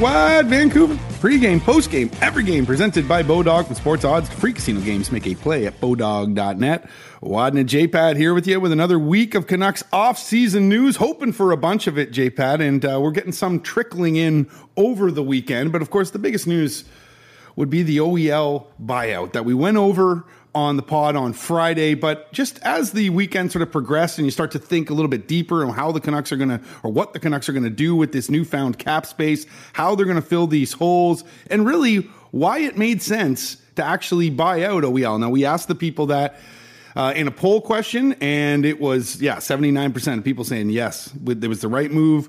Wide Vancouver. Pre-game, post-game, every game presented by Bodog from Sports Odds. Free casino games make a play at bodog.net. Wadden and JPat here with you with another week of Canucks off-season news. Hoping for a bunch of it, JPat, and uh, we're getting some trickling in over the weekend. But of course, the biggest news would be the OEL buyout that we went over on the pod on Friday. But just as the weekend sort of progressed and you start to think a little bit deeper on how the Canucks are going to, or what the Canucks are going to do with this newfound cap space, how they're going to fill these holes, and really why it made sense to actually buy out OEL. Now, we asked the people that. Uh, in a poll question, and it was yeah, seventy nine percent of people saying yes, it was the right move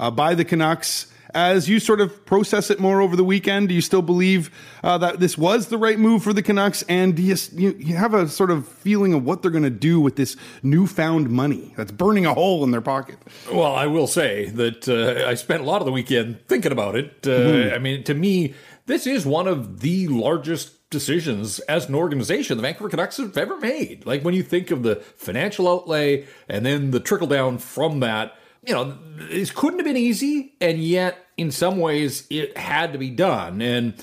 uh, by the Canucks as you sort of process it more over the weekend? Do you still believe uh, that this was the right move for the Canucks? And do you, you, you have a sort of feeling of what they're going to do with this newfound money that's burning a hole in their pocket? Well, I will say that uh, I spent a lot of the weekend thinking about it. Uh, mm-hmm. I mean, to me, this is one of the largest decisions as an organization the Vancouver Canucks have ever made. Like when you think of the financial outlay and then the trickle down from that you know, this couldn't have been easy, and yet in some ways it had to be done. And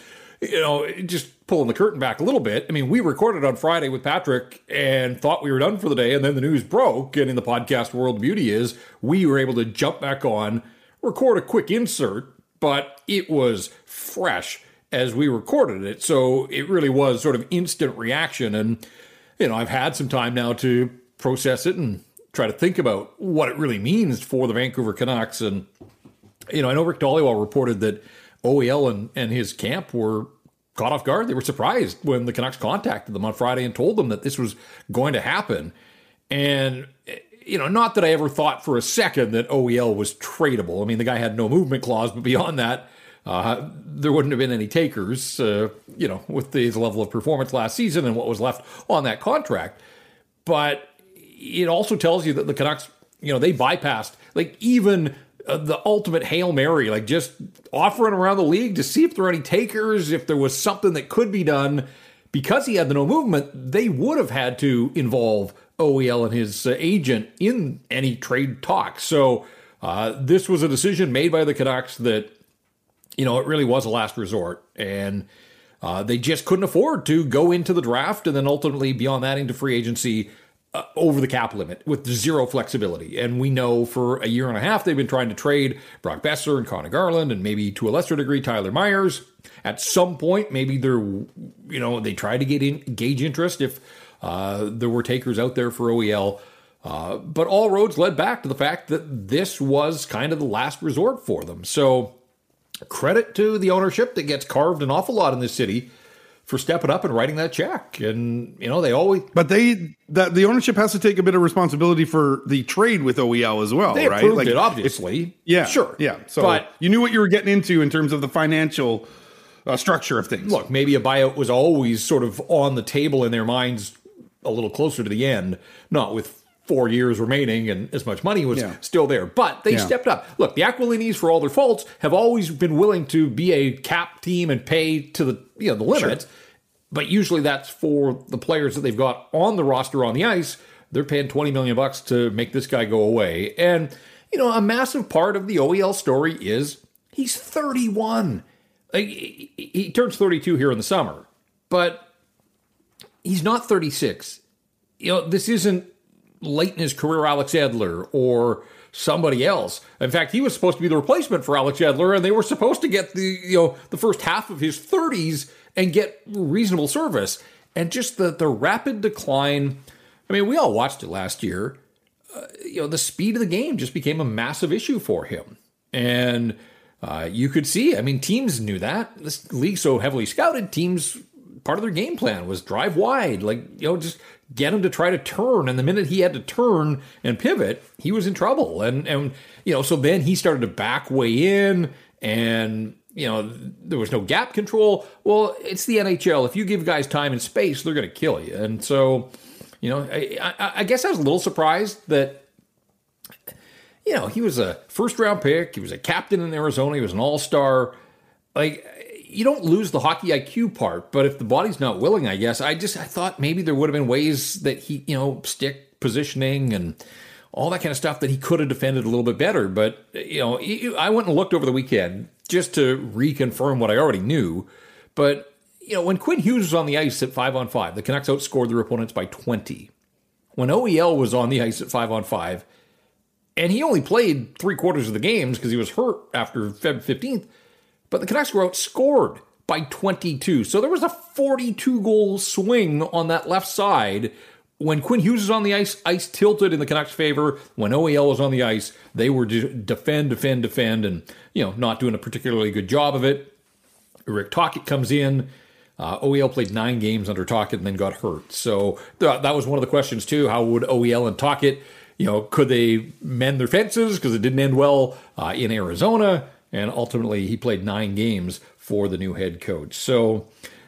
you know, just pulling the curtain back a little bit. I mean, we recorded on Friday with Patrick and thought we were done for the day, and then the news broke. And in the podcast world, beauty is we were able to jump back on, record a quick insert, but it was fresh as we recorded it. So it really was sort of instant reaction. And, you know, I've had some time now to process it and try to think about what it really means for the Vancouver Canucks. And, you know, I know Rick Dhaliwal reported that OEL and, and his camp were caught off guard. They were surprised when the Canucks contacted them on Friday and told them that this was going to happen. And, you know, not that I ever thought for a second that OEL was tradable. I mean, the guy had no movement clause, but beyond that, uh, there wouldn't have been any takers, uh, you know, with his level of performance last season and what was left on that contract. But it also tells you that the Canucks, you know, they bypassed like even uh, the ultimate hail mary, like just offering around the league to see if there are any takers, if there was something that could be done. Because he had the no movement, they would have had to involve OEL and his uh, agent in any trade talks. So uh, this was a decision made by the Canucks that, you know, it really was a last resort. And uh, they just couldn't afford to go into the draft and then ultimately beyond that into free agency uh, over the cap limit with zero flexibility. And we know for a year and a half they've been trying to trade Brock Boeser and Conor Garland and maybe to a lesser degree Tyler Myers. At some point, maybe they're, you know, they try to get in, gauge interest if uh, there were takers out there for OEL. Uh, but all roads led back to the fact that this was kind of the last resort for them. So credit to the ownership that gets carved an awful lot in this city for stepping up and writing that check. And you know they always, but they that the ownership has to take a bit of responsibility for the trade with OEL as well, they right? Approved like, it, obviously, yeah, sure, yeah. So but you knew what you were getting into in terms of the financial uh, structure of things. Look, maybe a buyout was always sort of on the table in their minds a little closer to the end, not with four years remaining and as much money was yeah. still there. But they yeah. stepped up. Look, the Aquilinis, for all their faults, have always been willing to be a cap team and pay to the you know the limit. Sure. But usually that's for the players that they've got on the roster on the ice. They're paying 20 million bucks to make this guy go away. And you know, a massive part of the OEL story is he's 31. He, he turns 32 here in the summer, but he's not 36. You know, this isn't late in his career Alex Edler or somebody else. In fact, he was supposed to be the replacement for Alex Edler, and they were supposed to get the you know the first half of his 30s and get reasonable service. And just the the rapid decline. I mean, we all watched it last year. Uh, you know, the speed of the game just became a massive issue for him, and uh, you could see. I mean, teams knew that this league so heavily scouted. Teams part of their game plan was drive wide, like you know, just get him to try to turn. And the minute he had to turn and pivot, he was in trouble. And and you know, so then he started to back way in, and you know, there was no gap control. Well, it's the NHL. If you give guys time and space, they're going to kill you. And so, you know, I, I, I guess I was a little surprised that you know, he was a first round pick. He was a captain in Arizona. He was an all star. Like, you don't lose the hockey IQ part, but if the body's not willing, I guess I just I thought maybe there would have been ways that he, you know, stick positioning and all that kind of stuff that he could have defended a little bit better. But, you know, I went and looked over the weekend just to reconfirm what I already knew. But, you know, when Quinn Hughes was on the ice at five on five, the Canucks outscored their opponents by 20. When OEL was on the ice at five on five, and he only played three quarters of the games because he was hurt after Feb 15th, but the Canucks were outscored by 22. So there was a 42 goal swing on that left side when Quinn Hughes was on the ice, ice tilted in the Canucks' favor. When OEL was on the ice, they were defend, defend, defend, and you know not doing a particularly good job of it. Rick Tocchet comes in. Uh, OEL played nine games under Tocchet and then got hurt. So th- that was one of the questions too. How would OEL and Tocchet, you know, could they mend their fences because it didn't end well uh, in Arizona? And ultimately, he played nine games for the new head coach. So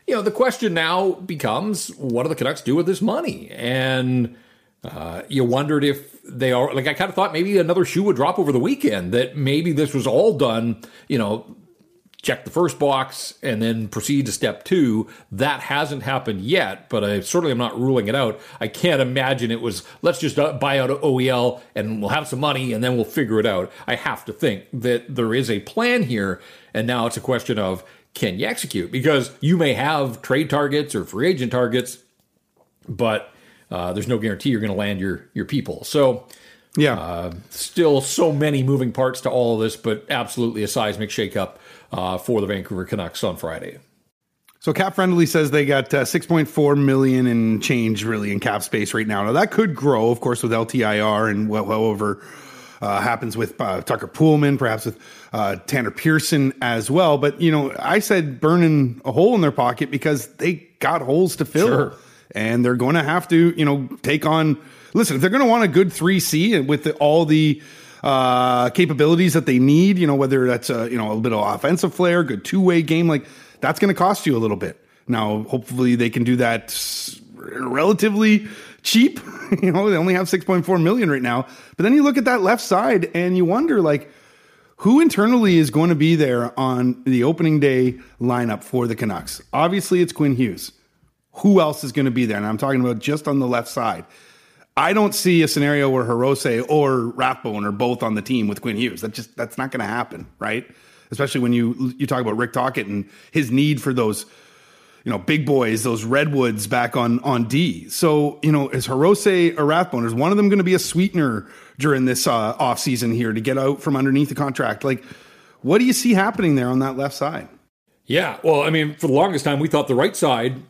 you know, the question now becomes what do the Canucks do with this money? And uh, you wondered if they are like I kind of thought maybe another shoe would drop over the weekend that maybe this was all done, you know, check the first box and then proceed to step two. That hasn't happened yet, but I certainly am not ruling it out. I can't imagine it was let's just uh, buy out OEL and we'll have some money and then we'll figure it out. I have to think that there is a plan here, and now it's a question of can you execute? Because you may have trade targets or free agent targets, but uh, there's no guarantee you're going to land your your people. So, yeah, uh, still so many moving parts to all of this, but absolutely a seismic shakeup uh, for the Vancouver Canucks on Friday. So cap friendly says they got uh, 6.4 million in change really in cap space right now. Now that could grow, of course, with LTIR and however uh, happens with uh, Tucker Poolman, perhaps with uh, Tanner Pearson as well. But, you know, I said burning a hole in their pocket because they got holes to fill. Sure. And they're going to have to, you know, take on. Listen, if they're going to want a good 3C with the, all the uh, capabilities that they need, you know, whether that's a, you know, a bit of offensive flair, good two way game, like that's going to cost you a little bit. Now, hopefully they can do that relatively cheap. you know, they only have 6.4 million right now. But then you look at that left side and you wonder, like, who internally is going to be there on the opening day lineup for the Canucks? Obviously, it's Quinn Hughes. Who else is going to be there? And I'm talking about just on the left side. I don't see a scenario where Hirose or Rathbone are both on the team with Quinn Hughes. That just that's not going to happen, right? Especially when you you talk about Rick Tocchet and his need for those you know, big boys, those redwoods back on on D. So, you know, is Hirose or Rathbone, is one of them going to be a sweetener during this uh, off season here to get out from underneath the contract? Like, what do you see happening there on that left side? Yeah, well, I mean, for the longest time, we thought the right side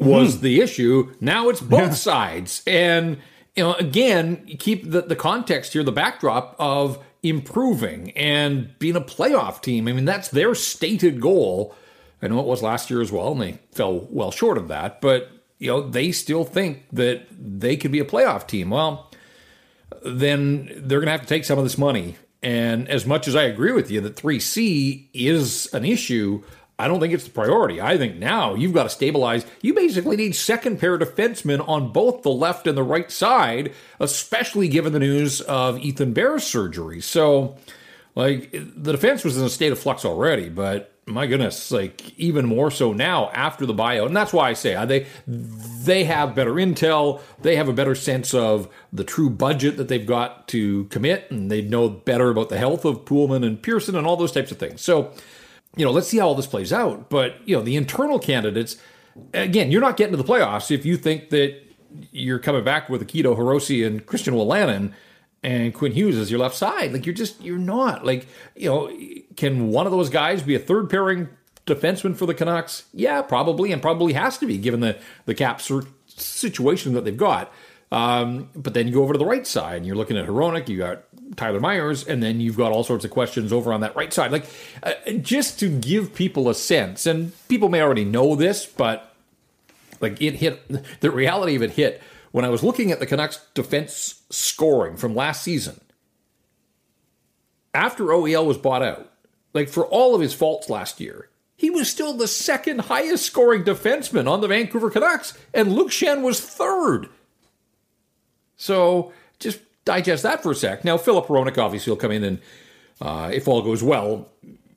was mm. the issue. Now it's both yeah. sides, and you know, again, keep the the context here, the backdrop of improving and being a playoff team. I mean, that's their stated goal I know it was last year as well, and they fell well short of that. But you know, they still think that they could be a playoff team. Well, then they're going to have to take some of this money. And as much as I agree with you that 3C is an issue, I don't think it's the priority. I think now you've got to stabilize. You basically need second pair defensemen on both the left and the right side, especially given the news of Ethan Bear's surgery. So, like, the defense was in a state of flux already, but my goodness, like even more so now after the buyout, and that's why I say uh, they they have better intel, they have a better sense of the true budget that they've got to commit, and they know better about the health of Poolman and Pearson and all those types of things. So, you know, let's see how all this plays out. But you know, the internal candidates, again, you're not getting to the playoffs if you think that you're coming back with Akito Hirose and Christian Wolanin and Quinn Hughes as your left side. Like you're just you're not like you know. Can one of those guys be a third pairing defenseman for the Canucks? Yeah, probably, and probably has to be given the the cap situation that they've got. Um, but then you go over to the right side and you're looking at Hronek, you got Tyler Myers, and then you've got all sorts of questions over on that right side. Like, uh, just to give people a sense, and people may already know this, but like it hit, the reality of it hit when I was looking at the Canucks defense scoring from last season, after OEL was bought out, like for all of his faults last year, he was still the second highest scoring defenseman on the Vancouver Canucks, and Luke Schenn was third. So just digest that for a sec. Now, Filip Hronek obviously will come in and, uh, if all goes well,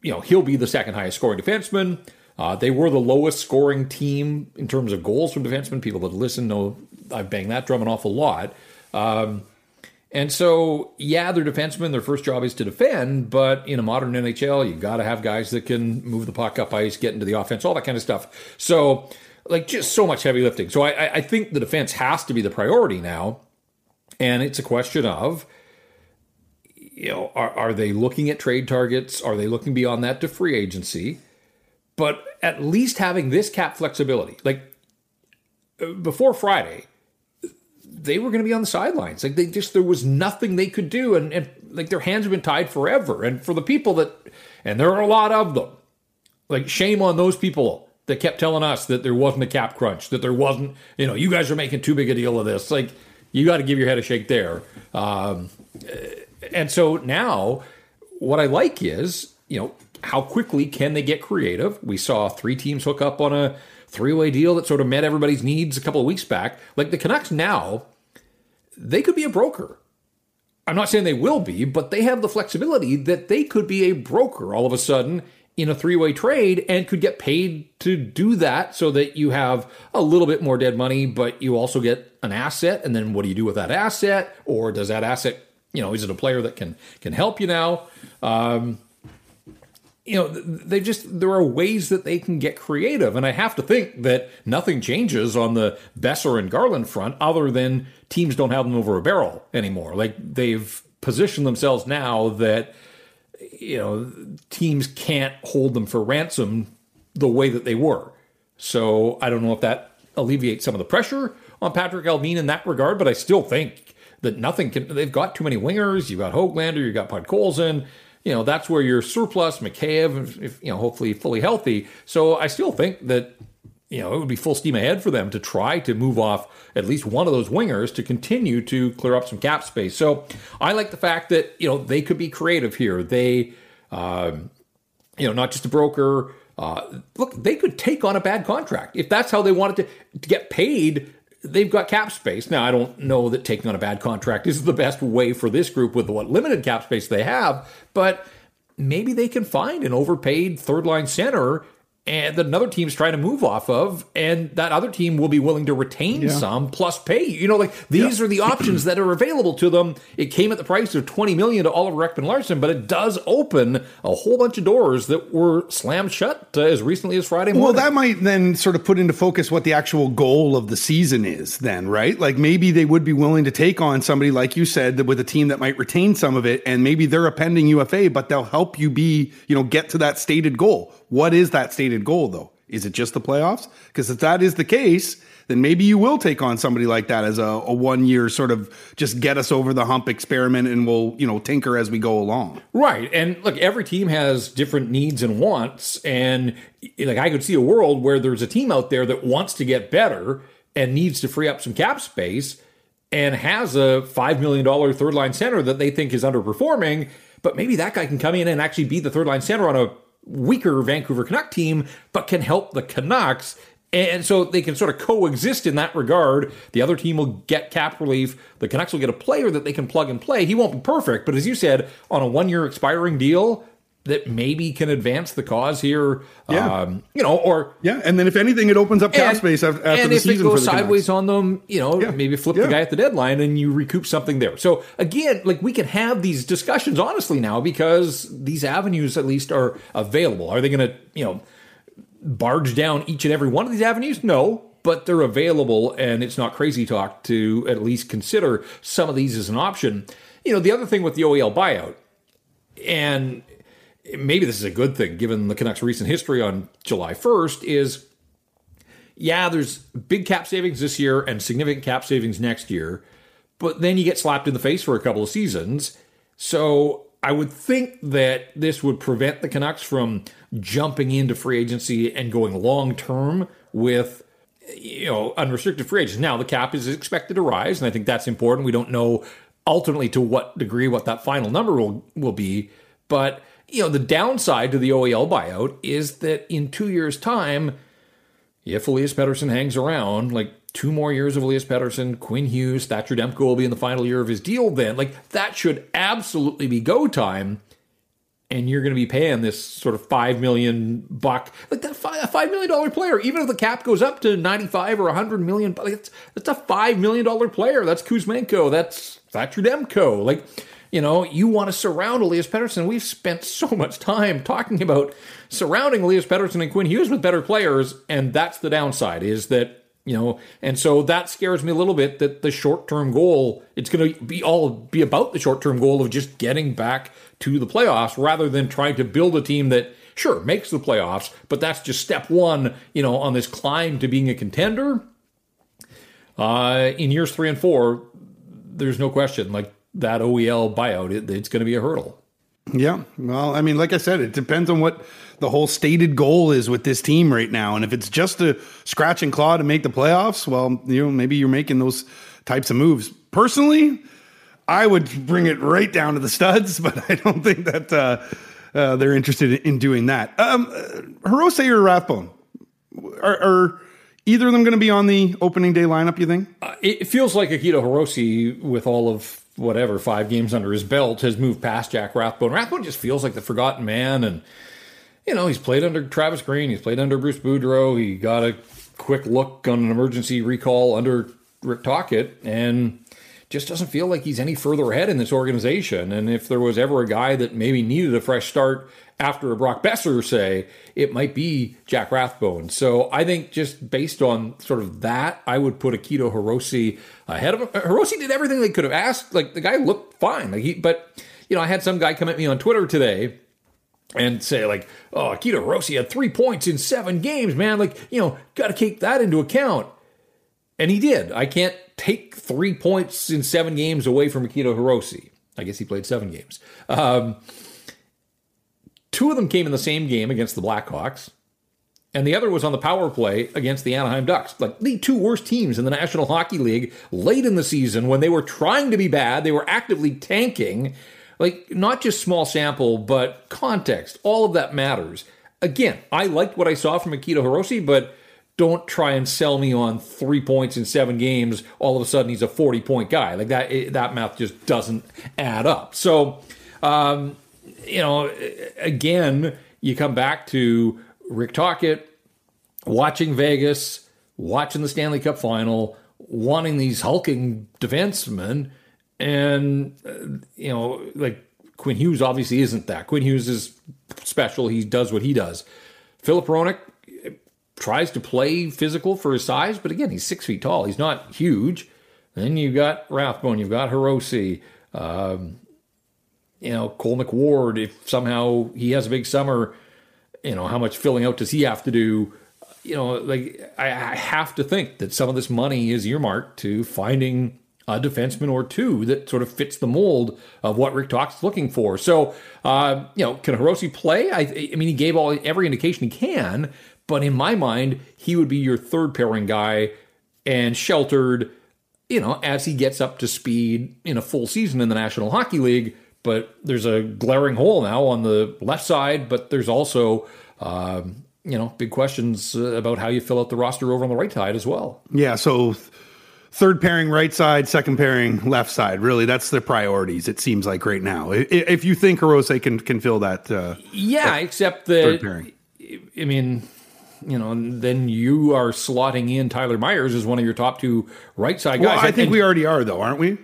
you know, he'll be the second highest scoring defenseman. Uh, they were the lowest scoring team in terms of goals from defensemen. People that listen know I've banged that drum an awful lot. Um, And so, yeah, they're defensemen. Their first job is to defend, but in a modern NHL, you've got to have guys that can move the puck up ice, get into the offense, all that kind of stuff. So, like, just so much heavy lifting. So, I, I think the defense has to be the priority now. And it's a question of, you know, are, are they looking at trade targets? Are they looking beyond that to free agency? But at least having this cap flexibility, like before Friday, they were going to be on the sidelines. Like they just there was nothing they could do, and, and like their hands have been tied forever. And for the people that, and there are a lot of them, like shame on those people that kept telling us that there wasn't a cap crunch, that there wasn't, you know, you guys are making too big a deal of this. Like you got to give your head a shake there. Um, and so now, what I like is, you know, how quickly can they get creative? We saw three teams hook up on a three way deal that sort of met everybody's needs a couple of weeks back. Like the Canucks now, they could be a broker. I'm not saying they will be, but they have the flexibility that they could be a broker all of a sudden in a three way trade and could get paid to do that so that you have a little bit more dead money, but you also get an asset. And then what do you do with that asset? Or does that asset, you know, is it a player that can can help you now? Um, you know, they just there are ways that they can get creative, and I have to think that nothing changes on the Boeser and Garland front, other than teams don't have them over a barrel anymore. Like they've positioned themselves now that you know teams can't hold them for ransom the way that they were. So I don't know if that alleviates some of the pressure on Patrick Allvin in that regard, but I still think that nothing can. They've got too many wingers. You've got Hoglander. You've got Podkolzin you know, that's where your surplus, Mikheyev, if, you know, hopefully fully healthy. So I still think that, you know, it would be full steam ahead for them to try to move off at least one of those wingers to continue to clear up some cap space. So I like the fact that, you know, they could be creative here. They, um, you know, not just a broker. Uh, look, they could take on a bad contract if that's how they wanted to, to get paid they've got cap space. Now, I don't know that taking on a bad contract is the best way for this group with what limited cap space they have, but maybe they can find an overpaid third line center and that another team's trying to move off of, and that other team will be willing to retain yeah. some plus pay. You know, like these yeah. are the options that are available to them. It came at the price of twenty million to Oliver Ekman-Larsson, but it does open a whole bunch of doors that were slammed shut uh, as recently as Friday morning. Well, that might then sort of put into focus what the actual goal of the season is. Then, right? Like maybe they would be willing to take on somebody like you said with a team that might retain some of it, and maybe they're a pending UFA, but they'll help you be, you know, get to that stated goal. What is that stated goal, though? Is it just the playoffs? Because if that is the case, then maybe you will take on somebody like that as a, a, one year sort of just get us over the hump experiment and we'll, you know, tinker as we go along. Right. And look, every team has different needs and wants. And like I could see a world where there's a team out there that wants to get better and needs to free up some cap space and has a $5 million third line center that they think is underperforming. But maybe that guy can come in and actually be the third line center on a weaker Vancouver Canuck team, but can help the Canucks. And so they can sort of coexist in that regard. The other team will get cap relief. The Canucks will get a player that they can plug and play. He won't be perfect, but as you said, on a one year expiring deal, that maybe can advance the cause here. Yeah. Um, you know, or yeah, and then if anything, it opens up cap and, space after, after and if it goes sideways on them, you know, yeah. maybe flip yeah. the guy at the deadline and you recoup something there. So again, like we can have these discussions honestly now because these avenues at least are available. Are they going to, you know, barge down each and every one of these avenues? No, but they're available, and it's not crazy talk to at least consider some of these as an option. You know, the other thing with the OEL buyout, and maybe this is a good thing given the Canucks' recent history on July 1st, is yeah, there's big cap savings this year and significant cap savings next year, but then you get slapped in the face for a couple of seasons. So I would think that this would prevent the Canucks from jumping into free agency and going long term with you know unrestricted free agents. Now the cap is expected to rise, and I think that's important. We don't know ultimately to what degree what that final number will will be, but you know, the downside to the OEL buyout is that in two years' time, if Elias Pettersson hangs around, like two more years of Elias Pettersson, Quinn Hughes, Thatcher Demko will be in the final year of his deal then. Like that should absolutely be go time. and you're going to be paying this sort of five million buck, like that five, five million dollar player. Even if the cap goes up to ninety five or hundred million, like it's, that's a five million dollar player. That's Kuzmenko. That's Thatcher Demko. Like you know, you want to surround Elias Pettersson. We've spent so much time talking about surrounding Elias Pettersson and Quinn Hughes with better players, and that's the downside. Is that you know and so that scares me a little bit that the short-term goal it's going to be all be about the short-term goal of just getting back to the playoffs rather than trying to build a team that sure makes the playoffs but that's just step one you know on this climb to being a contender uh in years three and four there's no question like that oel buyout it, it's going to be a hurdle yeah. Well, I mean, like I said, it depends on what the whole stated goal is with this team right now. And if it's just to scratch and claw to make the playoffs, well, you know, maybe you're making those types of moves. Personally, I would bring it right down to the studs, but I don't think that uh, uh, they're interested in doing that. Um, uh, Hirose or Rathbone? Are, are either of them going to be on the opening day lineup, you think? Uh, it feels like Akito Hirose with all of whatever five games under his belt has moved past Jack Rathbone. Rathbone just feels like the forgotten man, and you know he's played under Travis Green, he's played under Bruce Boudreau, he got a quick look on an emergency recall under Rick Tocchet, and just doesn't feel like he's any further ahead in this organization. And if there was ever a guy that maybe needed a fresh start after a Brock Boeser, say, it might be Jack Rathbone. So I think just based on sort of that, I would put Akito Hirose ahead of him. Hirose did everything they could have asked. Like the guy looked fine. Like he, but you know, I had some guy come at me on Twitter today and say like, "Oh, Akito Hirose had three points in seven games, man. Like, you know, got to take that into account." And he did. I can't take three points in seven games away from Akito Hirose. I guess he played seven games. Um, two of them came in the same game against the Blackhawks, and the other was on the power play against the Anaheim Ducks. Like the two worst teams in the National Hockey League late in the season when they were trying to be bad, they were actively tanking. Like, not just small sample, but context. All of that matters. Again, I liked what I saw from Akito Hirose, but don't try and sell me on three points in seven games. All of a sudden, he's a forty point guy. Like that, that math just doesn't add up. So, um, you know, again, you come back to Rick Tocchet watching Vegas, watching the Stanley Cup Final, wanting these hulking defensemen, and uh, you know, like Quinn Hughes obviously isn't that. Quinn Hughes is special. He does what he does. Filip Hronek tries to play physical for his size, but again, he's six feet tall. He's not huge. Then you've got Rathbone, you've got Hirose, um, you know, Cole McWard. If somehow he has a big summer, you know, how much filling out does he have to do? You know, like I, I have to think that some of this money is earmarked to finding a defenseman or two that sort of fits the mold of what Rick Tocchet's looking for. So, uh, you know, can Hirose play? I, I mean, he gave all every indication he can, but in my mind, he would be your third pairing guy and sheltered, you know, as he gets up to speed in a full season in the National Hockey League. But there's a glaring hole now on the left side, but there's also, um, you know, big questions uh, about how you fill out the roster over on the right side as well. Yeah. So third pairing right side, second pairing left side. Really, that's the priorities. It seems like right now. If you think Hirose can can fill that, uh, yeah, that except that I mean, you know, then you are slotting in Tyler Myers as one of your top two right side guys. Well, I think and, we already are, though, aren't we?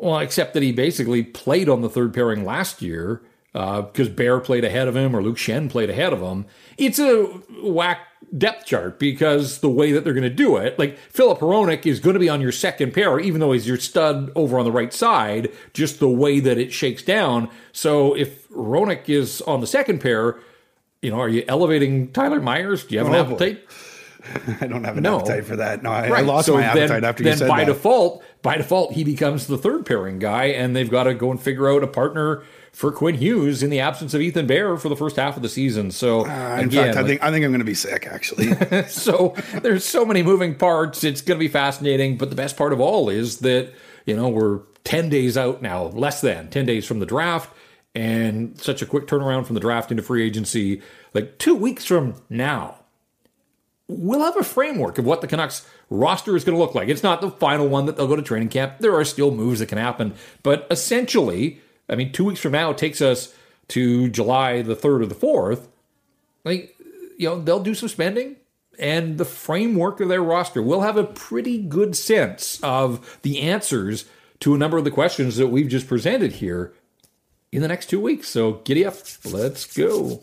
Well, except that he basically played on the third pairing last year because uh, Bear played ahead of him or Luke Schenn played ahead of him. It's a whack depth chart because the way that they're going to do it, like Filip Hronek is going to be on your second pair, even though he's your stud over on the right side, just the way that it shakes down. So if Hronek is on the second pair, you know, are you elevating Tyler Myers? Do you have oh, an appetite? I don't have an no. appetite for that. No, I, right. I lost so my appetite then, after you said that. Then by default, by default, he becomes the third pairing guy, and they've got to go and figure out a partner for Quinn Hughes in the absence of Ethan Bear for the first half of the season. So, uh, in again, fact, I think I think I'm going to be sick actually. so there's so many moving parts. It's going to be fascinating. But the best part of all is that you know we're ten days out now, less than ten days from the draft and such a quick turnaround from the draft into free agency. Like two weeks from now, we'll have a framework of what the Canucks roster is going to look like. It's not the final one that they'll go to training camp. There are still moves that can happen, but essentially, I mean, two weeks from now takes us to July the 3rd or the 4th, like, you know, they'll do some spending and the framework of their roster will have a pretty good sense of the answers to a number of the questions that we've just presented here in the next two weeks. So giddy up, let's go.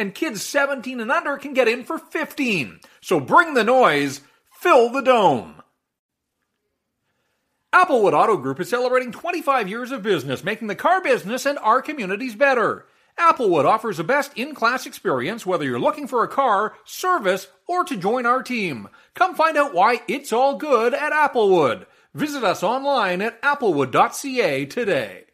and kids 17 and under can get in for 15. So bring the noise. Fill the dome. Applewood Auto Group is celebrating 25 years of business, making the car business and our communities better. Applewood offers the best in class experience whether you're looking for a car, service, or to join our team. Come find out why it's all good at Applewood. Visit us online at applewood.ca today.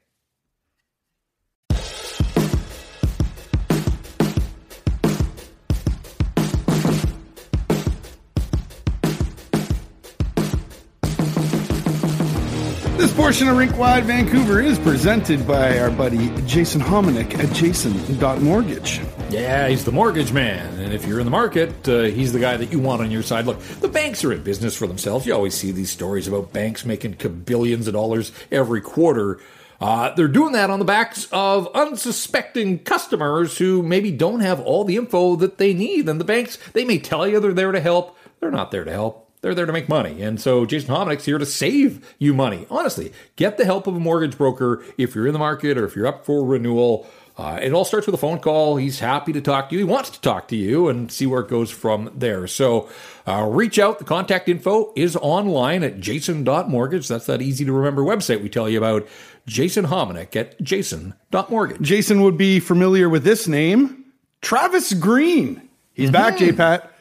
Portion of Rink Wide Vancouver is presented by our buddy Jason Hominick at jason.mortgage. Yeah, he's the mortgage man. And if you're in the market, uh, he's the guy that you want on your side. Look, the banks are in business for themselves. You always see these stories about banks making billions of dollars every quarter. Uh, they're doing that on the backs of unsuspecting customers who maybe don't have all the info that they need. And the banks, they may tell you they're there to help. They're not there to help. They're there to make money. And so Jason Hominick's here to save you money. Honestly, get the help of a mortgage broker if you're in the market or if you're up for renewal. Uh, it all starts with a phone call. He's happy to talk to you. He wants to talk to you and see where it goes from there. So uh, reach out. The contact info is online at jason.mortgage. That's that easy to remember website we tell you about. Jason Hominick at jason.mortgage. Jason would be familiar with this name Travis Green. He's mm-hmm. back, J Pat.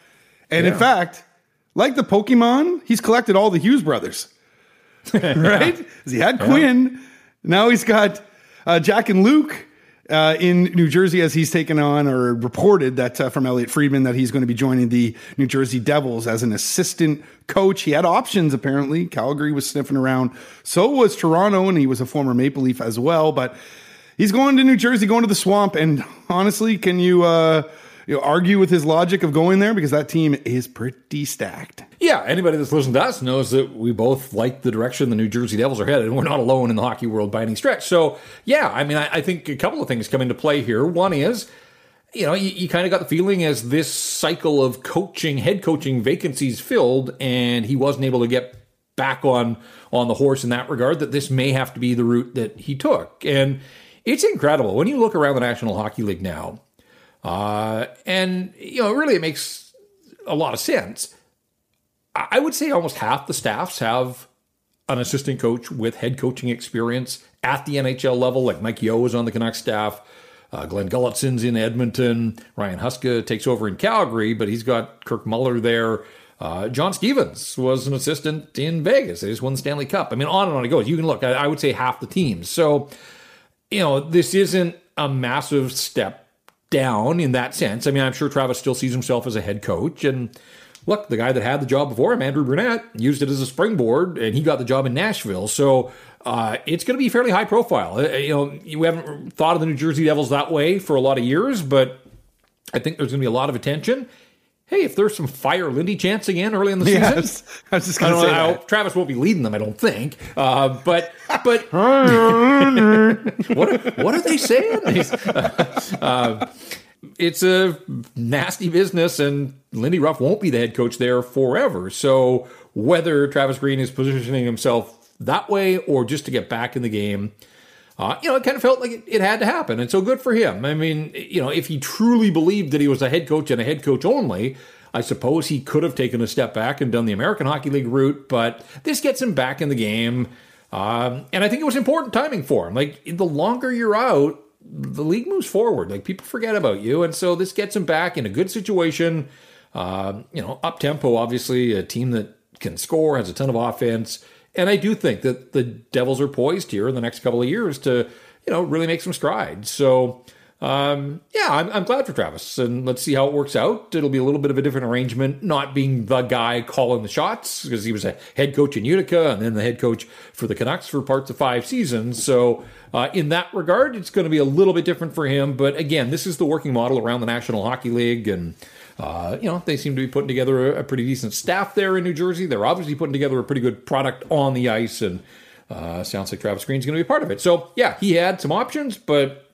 And yeah. in fact, like the Pokemon, he's collected all the Hughes brothers, right? he had Quinn. Now he's got uh, Jack and Luke uh, in New Jersey as he's taken on or reported that uh, from Elliotte Friedman that he's going to be joining the New Jersey Devils as an assistant coach. He had options apparently. Calgary was sniffing around. So was Toronto, and he was a former Maple Leaf as well. But he's going to New Jersey, going to the swamp. And honestly, can you? Uh, you know, argue with his logic of going there because that team is pretty stacked. Yeah, anybody that's listened to us knows that we both like the direction the New Jersey Devils are headed, and we're not alone in the hockey world by any stretch. So, yeah, I mean, I, I think a couple of things come into play here. One is, you know, you, you kind of got the feeling as this cycle of coaching, head coaching vacancies filled, and he wasn't able to get back on on the horse in that regard, that this may have to be the route that he took. And it's incredible when you look around the National Hockey League now uh, and, you know, really it makes a lot of sense. I would say almost half the staffs have an assistant coach with head coaching experience at the NHL level, like Mike Yeo is on the Canucks staff. Uh, Glen Gulutzan's in Edmonton. Ryan Huska takes over in Calgary, but he's got Kirk Muller there. Uh, John Stevens was an assistant in Vegas. They just won the Stanley Cup. I mean, on and on it goes. You can look, I, I would say half the teams. So, you know, this isn't a massive step down in that sense. I mean, I'm sure Travis still sees himself as a head coach. And look, the guy that had the job before him, Andrew Brunette, used it as a springboard, and he got the job in Nashville. So uh, it's going to be fairly high profile. Uh, you know, we haven't thought of the New Jersey Devils that way for a lot of years, but I think there's going to be a lot of attention. Hey, if there's some fire Lindy chance again early in the season, yes, I was just going to say know, Travis won't be leading them, I don't think. Uh, but but what what are they saying? Uh, it's a nasty business, and Lindy Ruff won't be the head coach there forever. So whether Travis Green is positioning himself that way or just to get back in the game, uh, you know, it kind of felt like it, it, had to happen. And so good for him. I mean, you know, if he truly believed that he was a head coach and a head coach only, I suppose he could have taken a step back and done the American Hockey League route, but this gets him back in the game. Um, and I think it was important timing for him. Like, the longer you're out, the league moves forward. Like, people forget about you. And so this gets him back in a good situation. Uh, you know, up tempo, obviously, a team that can score, has a ton of offense. And I do think that the Devils are poised here in the next couple of years to, you know, really make some strides. So, um, yeah, I'm, I'm glad for Travis, and let's see how it works out. It'll be a little bit of a different arrangement, not being the guy calling the shots because he was a head coach in Utica and then the head coach for the Canucks for parts of five seasons. So, uh, in that regard, it's going to be a little bit different for him. But again, this is the working model around the National Hockey League, and uh, you know they seem to be putting together a, a, pretty decent staff there in New Jersey. They're obviously putting together a pretty good product on the ice, and uh, sounds like Travis Green's going to be part of it. So, yeah, he had some options, but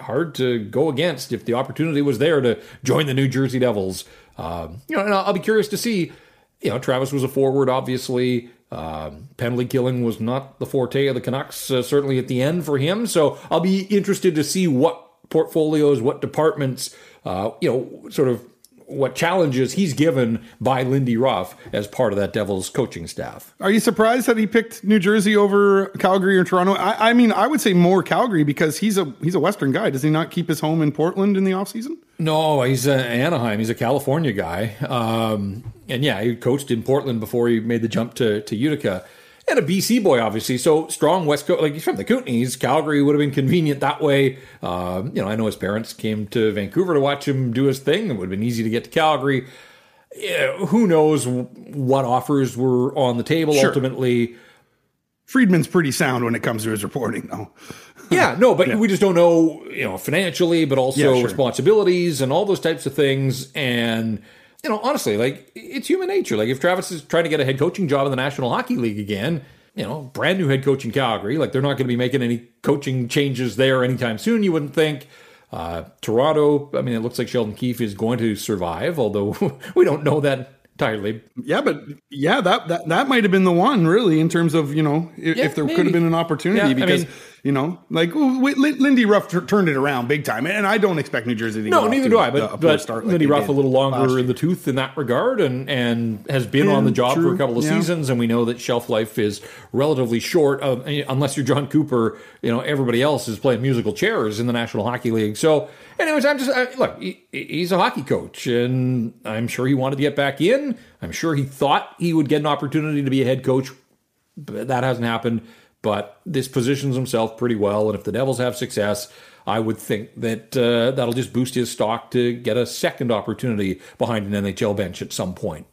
hard to go against if the opportunity was there to join the New Jersey Devils. Um, you know, and I'll be curious to see. You know, Travis was a forward, obviously. Um, penalty killing was not the forte of the Canucks, uh, certainly at the end for him. So I'll be interested to see what portfolios, what departments, uh, you know, sort of what challenges he's given by Lindy Ruff as part of that Devils coaching staff. Are you surprised that he picked New Jersey over Calgary or Toronto? I, I, mean, I would say more Calgary because he's a he's a Western guy. Does he not keep his home in Portland in the offseason? No, he's a Anaheim. He's a California guy, um, and yeah, he coached in Portland before he made the jump to to Utica and a BC boy, obviously. So strong West Coast, like he's from the Kootenays. Calgary would have been convenient that way. Um, you know, I know his parents came to Vancouver to watch him do his thing. It would have been easy to get to Calgary. Yeah, who knows what offers were on the table sure. ultimately. Friedman's pretty sound when it comes to his reporting, though. yeah, no, but yeah. we just don't know, you know, financially, but also yeah, sure. responsibilities and all those types of things. And you know, honestly, like it's human nature. Like if Travis is trying to get a head coaching job in the National Hockey League again, you know, brand new head coach in Calgary, like they're not going to be making any coaching changes there anytime soon. You wouldn't think. Uh, Toronto, I mean, it looks like Sheldon Keefe is going to survive, although we don't know that entirely. Yeah, but yeah, that that, that might have been the one really in terms of you know if, yeah, if there maybe. could have been an opportunity yeah, because. I mean, you know, like Lindy Ruff t- turned it around big time, and I don't expect New Jersey to. No, neither do I. But, but start Lindy Ruff a little longer in the tooth in that regard, and and has been on the mm, job true. for a couple of yeah. seasons, and we know that shelf life is relatively short. Of, eh, unless you're Jon Cooper, you know everybody else is playing musical chairs in the National Hockey League. So, anyways, I'm just I, look. He, he's a hockey coach, and I'm sure he wanted to get back in. I'm sure he thought he would get an opportunity to be a head coach, but that hasn't happened but this positions himself pretty well. And if the Devils have success, I would think that uh, that'll just boost his stock to get a second opportunity behind an NHL bench at some point.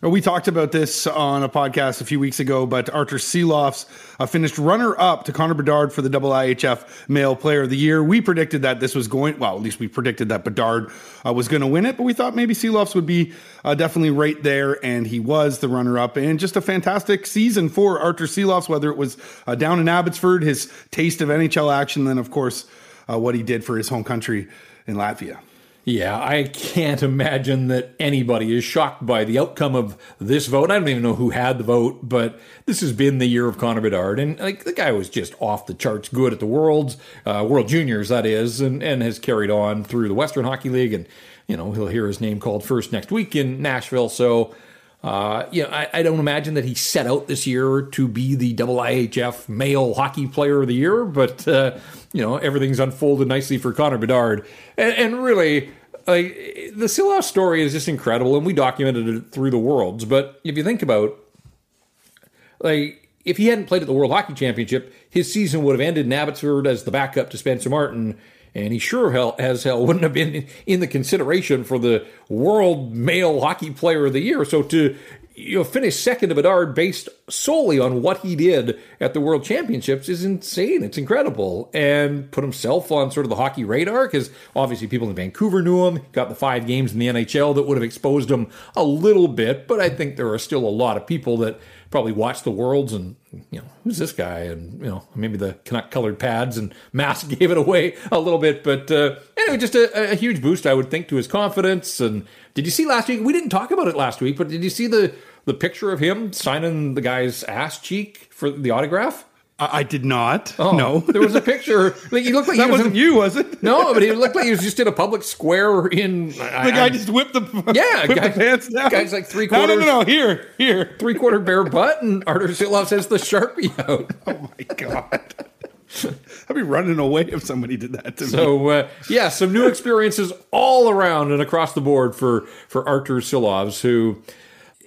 We talked about this on a podcast a few weeks ago, but Artur Silovs uh, finished runner up to Connor Bedard for the IIHF Male Player of the Year. We predicted that this was going, well, at least we predicted that Bedard uh, was going to win it, but we thought maybe Silovs would be uh, definitely right there, and he was the runner up. And just a fantastic season for Artur Silovs, whether it was uh, down in Abbotsford, his taste of NHL action, then, of course, uh, what he did for his home country in Latvia. Yeah, I can't imagine that anybody is shocked by the outcome of this vote. I don't even know who had the vote, but this has been the year of Connor Bedard, and like the guy was just off the charts good at the Worlds, uh, World Juniors, that is, and and has carried on through the Western Hockey League, and you know he'll hear his name called first next week in Nashville. So uh, you know, I, I, don't imagine that he set out this year to be the IIHF male hockey player of the year, but uh, you know everything's unfolded nicely for Connor Bedard, and, and really, like the Silovs story is just incredible, and we documented it through the worlds. But if you think about, like, if he hadn't played at the World Hockey Championship, his season would have ended in Abbotsford as the backup to Spencer Martin and he sure hell as hell wouldn't have been in the consideration for the World Male Hockey Player of the Year. So to you know, finish second to Bedard based solely on what he did at the World Championships is insane. It's incredible. And put himself on sort of the hockey radar because obviously people in Vancouver knew him, got the five games in the NHL that would have exposed him a little bit. But I think there are still a lot of people that probably watched the Worlds and you know who's this guy? And you know maybe the colored pads and mask gave it away a little bit. But uh, anyway just a, a, huge boost I would think to his confidence. And did you see last week? We didn't talk about it last week but did you see the the picture of him signing the guy's ass cheek for the autograph I, did not. Oh, no, there was a picture. Like he looked like that he was wasn't in, you, was it? No, but he looked like he was just in a public square in. The I, guy I, just whipped the yeah, whipped guy, the pants down. Guy's like three quarters. No, no, no, here, here, three quarter bare butt, and Artur Silov has the sharpie out. Oh my god. I'd be running away if somebody did that to so, me. So uh, yeah, some new experiences all around and across the board for for Artur Silovs, who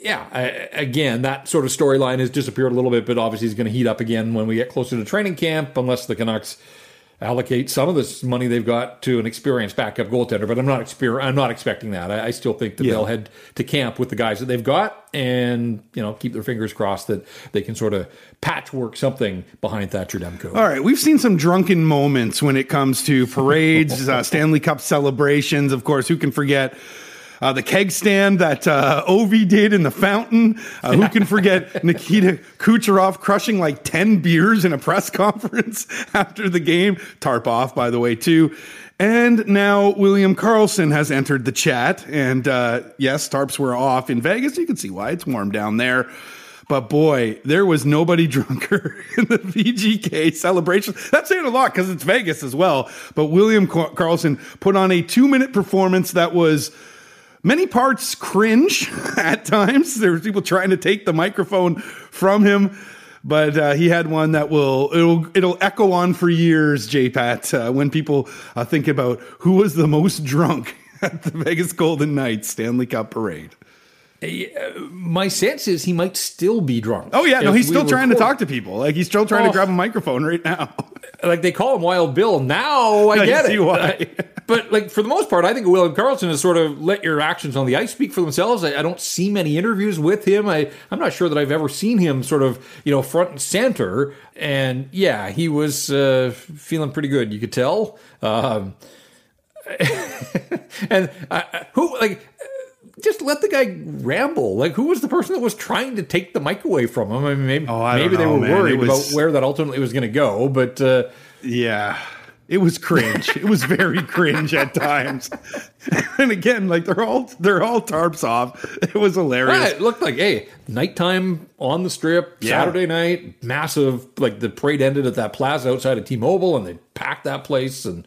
yeah, I, again, that sort of storyline has disappeared a little bit, but obviously is going to heat up again when we get closer to training camp, unless the Canucks allocate some of this money they've got to an experienced backup goaltender. But I'm not exper- I'm not expecting that. I, I still think that Yeah. they'll head to camp with the guys that they've got, and you know keep their fingers crossed that they can sort of patchwork something behind Thatcher Demko. All right, we've seen some drunken moments when it comes to parades, uh, Stanley Cup celebrations. Of course, who can forget uh, the keg stand that uh, Ovi did in the fountain? Uh, who can forget Nikita Kucherov crushing like 10 beers in a press conference after the game? Tarp off, by the way, too. And now William Karlsson has entered the chat. And uh, yes, tarps were off in Vegas. You can see why it's warm down there. But boy, there was nobody drunker in the VGK celebration. That's saying a lot because it's Vegas as well. But William Karlsson put on a two minute performance that was many parts cringe at times. There was people trying to take the microphone from him. But uh, he had one that will it'll it'll echo on for years, JPat, uh, when people uh, think about who was the most drunk at the Vegas Golden Knights Stanley Cup parade. My sense is he might still be drunk. Oh yeah, no, he's still trying to talk to people. Like he's still trying Oh. to grab a microphone right now. like they call him Wild Bill. Now I I get see it. why. but like for the most part, I think William Karlsson has sort of let your actions on the ice speak for themselves. I, I don't see many interviews with him. I I'm not sure that I've ever seen him sort of you know front and center. And yeah, he was uh, feeling pretty good. You could tell. Um, and uh, who like just let the guy ramble. Like, who was the person that was trying to take the mic away from him? I mean, maybe, Oh, I maybe they were man. worried was- about where that ultimately was going to go. But uh, Yeah. It was cringe. it was very cringe at times. and again, like they're all they're all tarps off. It was hilarious. yeah, it looked like hey, nighttime on the strip, Yeah. Saturday night, massive. Like the parade ended at that plaza outside of T-Mobile, and they packed that place. And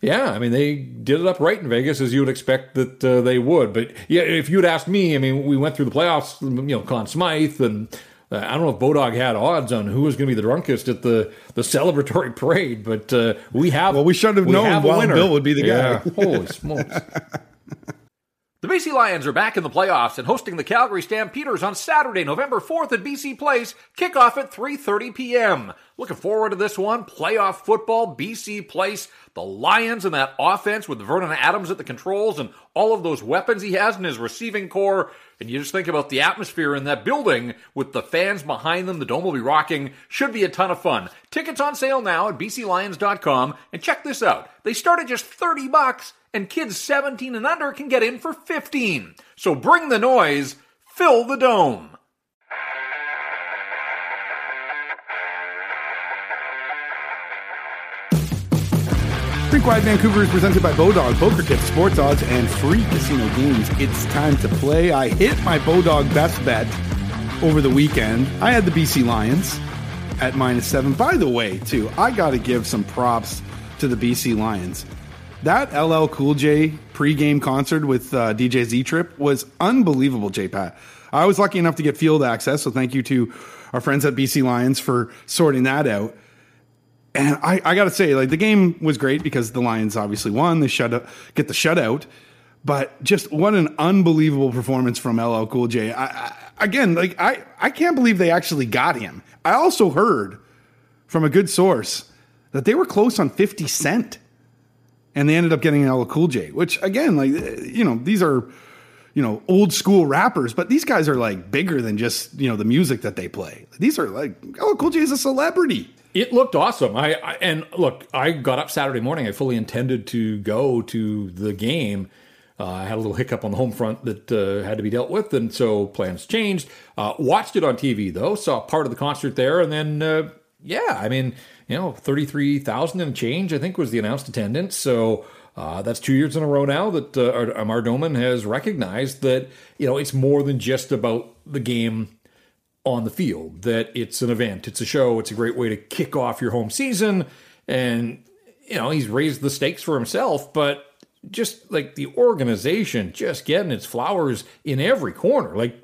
yeah, I mean, they did it up right in Vegas as you would expect that uh, they would. But yeah, if you'd asked me, I mean, we went through the playoffs. You know, Conn Smythe and. Uh, I don't know if Bodog had odds on who was going to be the drunkest at the, the celebratory parade, but uh, we have. Well, we should have known have Wild. Bill would be the guy. Yeah. Holy smokes! The BC Lions are back in the playoffs and hosting the Calgary Stampeders on Saturday, November 4th at BC Place. Kickoff at 3:30 p.m. Looking forward to this one. Playoff football, BC Place. The Lions and that offense with Vernon Adams at the controls and all of those weapons he has in his receiving corps. And you just think about the atmosphere in that building with the fans behind them. The dome will be rocking. Should be a ton of fun. Tickets on sale now at bclions.com. And check this out. They start at just 30 bucks and kids 17 and under can get in for 15. So bring the noise, fill the dome. Rink Wide Vancouver is presented by Bodog, Poker Tips, Sports Odds, and free casino games. It's time to play. I hit my Bodog best bet over the weekend. I had the BC Lions at minus seven. By the way, too, I got to give some props to the BC Lions. That LL Cool J pregame concert with uh, DJ Z Trip was unbelievable, JPat. I was lucky enough to get field access, so thank you to our friends at BC Lions for sorting that out. And I, I got to say, like the game was great because the Lions obviously won. They shut up, get the shutout, but just what an unbelievable performance from LL Cool J. I, I, again, like I, I can't believe they actually got him. I also heard from a good source that they were close on Fifty Cent, and they ended up getting LL Cool J. Which again, like eh, you know, these are you know old school rappers, but these guys are like bigger than just you know the music that they play. These are like LL Cool J is a celebrity. It looked awesome. I, I and look, I got up Saturday morning. I fully intended to go to the game. Uh, I had a little hiccup on the home front that uh, had to be dealt with, and so plans changed. Uh, watched it on TV though, saw part of the concert there, and then uh, yeah, I mean, you know, thirty three thousand and change I think was the announced attendance. So uh, that's two years in a row now that uh, Ar- Amar Doman has recognized that you know it's more than just about the game on the field, that it's an event, it's a show, it's a great way to kick off your home season. And, you know, he's raised the stakes for himself, but just like the organization just getting its flowers in every corner, like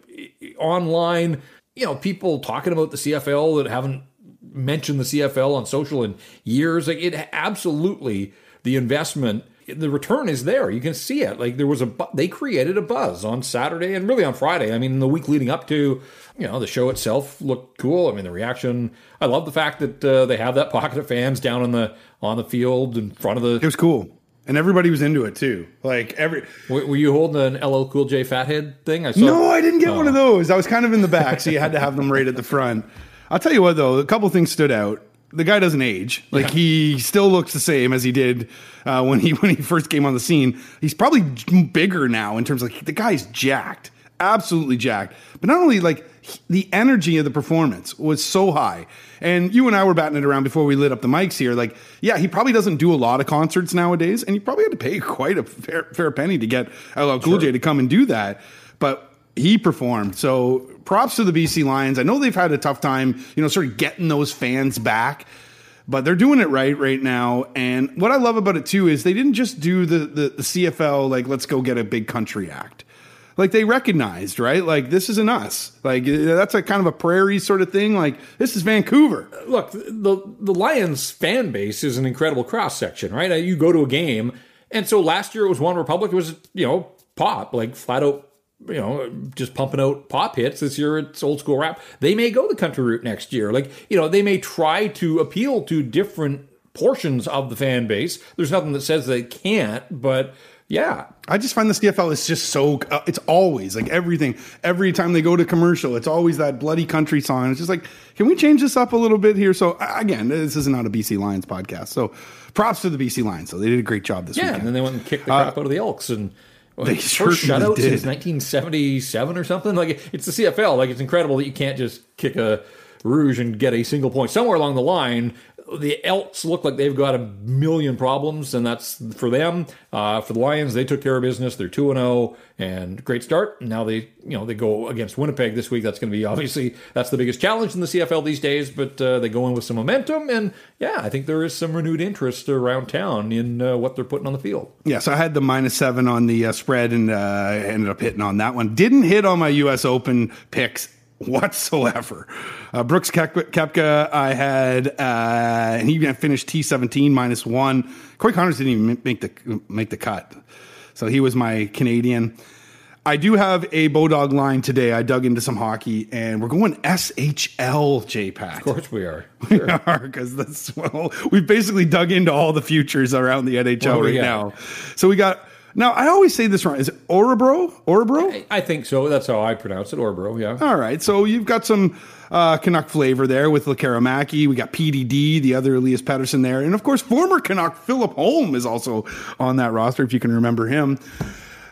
online, you know, people talking about the CFL that haven't mentioned the CFL on social in years. Like it absolutely the investment the return is there. You can see it. Like there was a they created a buzz on Saturday and really on Friday. I mean, the week leading up to you know the show itself looked cool. I mean, the reaction. I love the fact that uh, they have that pocket of fans down on the on the field in front of the. It was cool. And everybody was into it too. Like every. Were, were you holding an LL Cool J fathead thing? I saw. No, I didn't get oh. one of those. I was kind of in the back, so you had to have them right at the front. I'll tell you what, though, a couple things stood out the guy doesn't age. Like yeah. he still looks the same as he did uh, when he when he first came on the scene. He's probably bigger now in terms of like, the guy's jacked, absolutely jacked. But not only like he, the energy of the performance was so high. And you and I were batting it around before we lit up the mics here. Like, yeah, he probably doesn't do a lot of concerts nowadays, and you probably had to pay quite a fair, fair penny to get LL Cool sure. J to come and do that. But he performed. So props to the BC Lions. I know they've had a tough time, you know, sort of getting those fans back, but they're doing it right right now. And what I love about it too is they didn't just do the the, the CFL like let's go get a big country act. Like they recognized, right? Like this isn't us. Like eh, that's a kind of a prairie sort of thing. Like this is Vancouver. Look, the the Lions fan base is an incredible cross section, right? Uh, you go to a game, and so last year it was OneRepublic. It was you know pop, like flat out you know, just pumping out pop hits. This year it's old school rap. They may go the country route next year. Like, you know, they may try to appeal to different portions of the fan base. There's nothing that says they can't, but yeah. I just find the CFL is just so, uh, it's always like everything, every time they go to commercial, it's always that bloody country song. It's just like, can we change this up a little bit here? So, again, this is not a BC Lions podcast. So, props to the BC Lions. So, they did a great job this week. yeah, weekend. and then they went and kicked the crap uh, out of the Elks and they first shutout did. since 1977 or something. Like it's the CFL. Like it's incredible that you can't just kick a Rouge and get a single point somewhere along the line the Elks look like they've got a million problems, and that's for them. Uh, for the Lions, they took care of business. They're two and zero, oh, and great start. Now they, you know, they go against Winnipeg this week. That's going to be obviously that's the biggest challenge in the CFL these days. But uh, they go in with some momentum, and yeah, I think there is some renewed interest around town in uh, what they're putting on the field. Yeah, so I had the minus seven on the uh, spread, and uh, ended up hitting on that one. Didn't hit on my U.S. Open picks whatsoever. Uh, Brooks Koepka, I had, uh, and he finished T17 minus one. Corey Conners didn't even make the make the cut, so he was my Canadian. I do have a Bodog line today. I dug into some hockey, and we're going SHL, JPat. Of course we are. Sure. We are because that's well, we've basically dug into all the futures around the NHL well, right now. So we got now, I always say this wrong. Is it Orebro? Orebro? I, I think so. That's how I pronounce it. Orebro, yeah. All right. So you've got some uh, Canuck flavor there with Lekkerimaki. We got PDD, the other Elias Pettersson there. And of course, former Canuck Philip Holm is also on that roster, if you can remember him.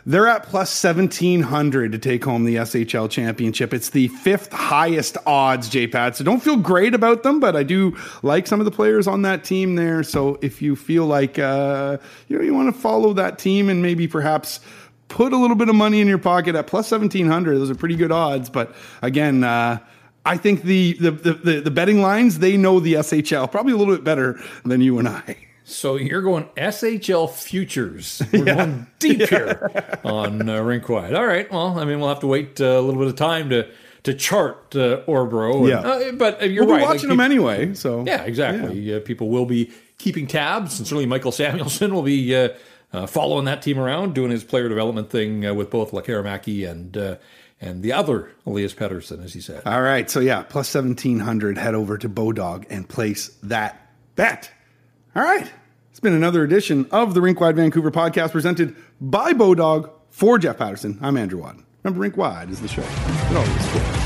They're at plus 1700 to take home the SHL championship. It's the fifth highest odds, JPat. So don't feel great about them, but I do like some of the players on that team there. So if you feel like, uh, you know, you want to follow that team and maybe perhaps put a little bit of money in your pocket at plus 1700, those are pretty good odds. But again, uh, I think the, the, the, the betting lines, they know the SHL probably a little bit better than you and I. So you're going SHL futures. We're yeah. going deep yeah. here on uh, Rink Wide. All right. Well, I mean, we'll have to wait uh, a little bit of time to to chart uh, Orebro. yeah. Uh, but uh, you're we'll right. watching like, them anyway. So yeah, exactly. Yeah. Uh, people will be keeping tabs, and certainly Michael Samuelsson will be uh, following that team around, doing his player development thing with both Lekkerimaki and and the other Elias Pettersson, as he said. All right. So yeah, plus seventeen hundred. Head over to Bodog and place that bet. All right. It's been another edition of the Rink Wide Vancouver podcast presented by Bodog for Jeff Patterson. I'm Andrew Wadden. Remember, Rink Wide is the show. It always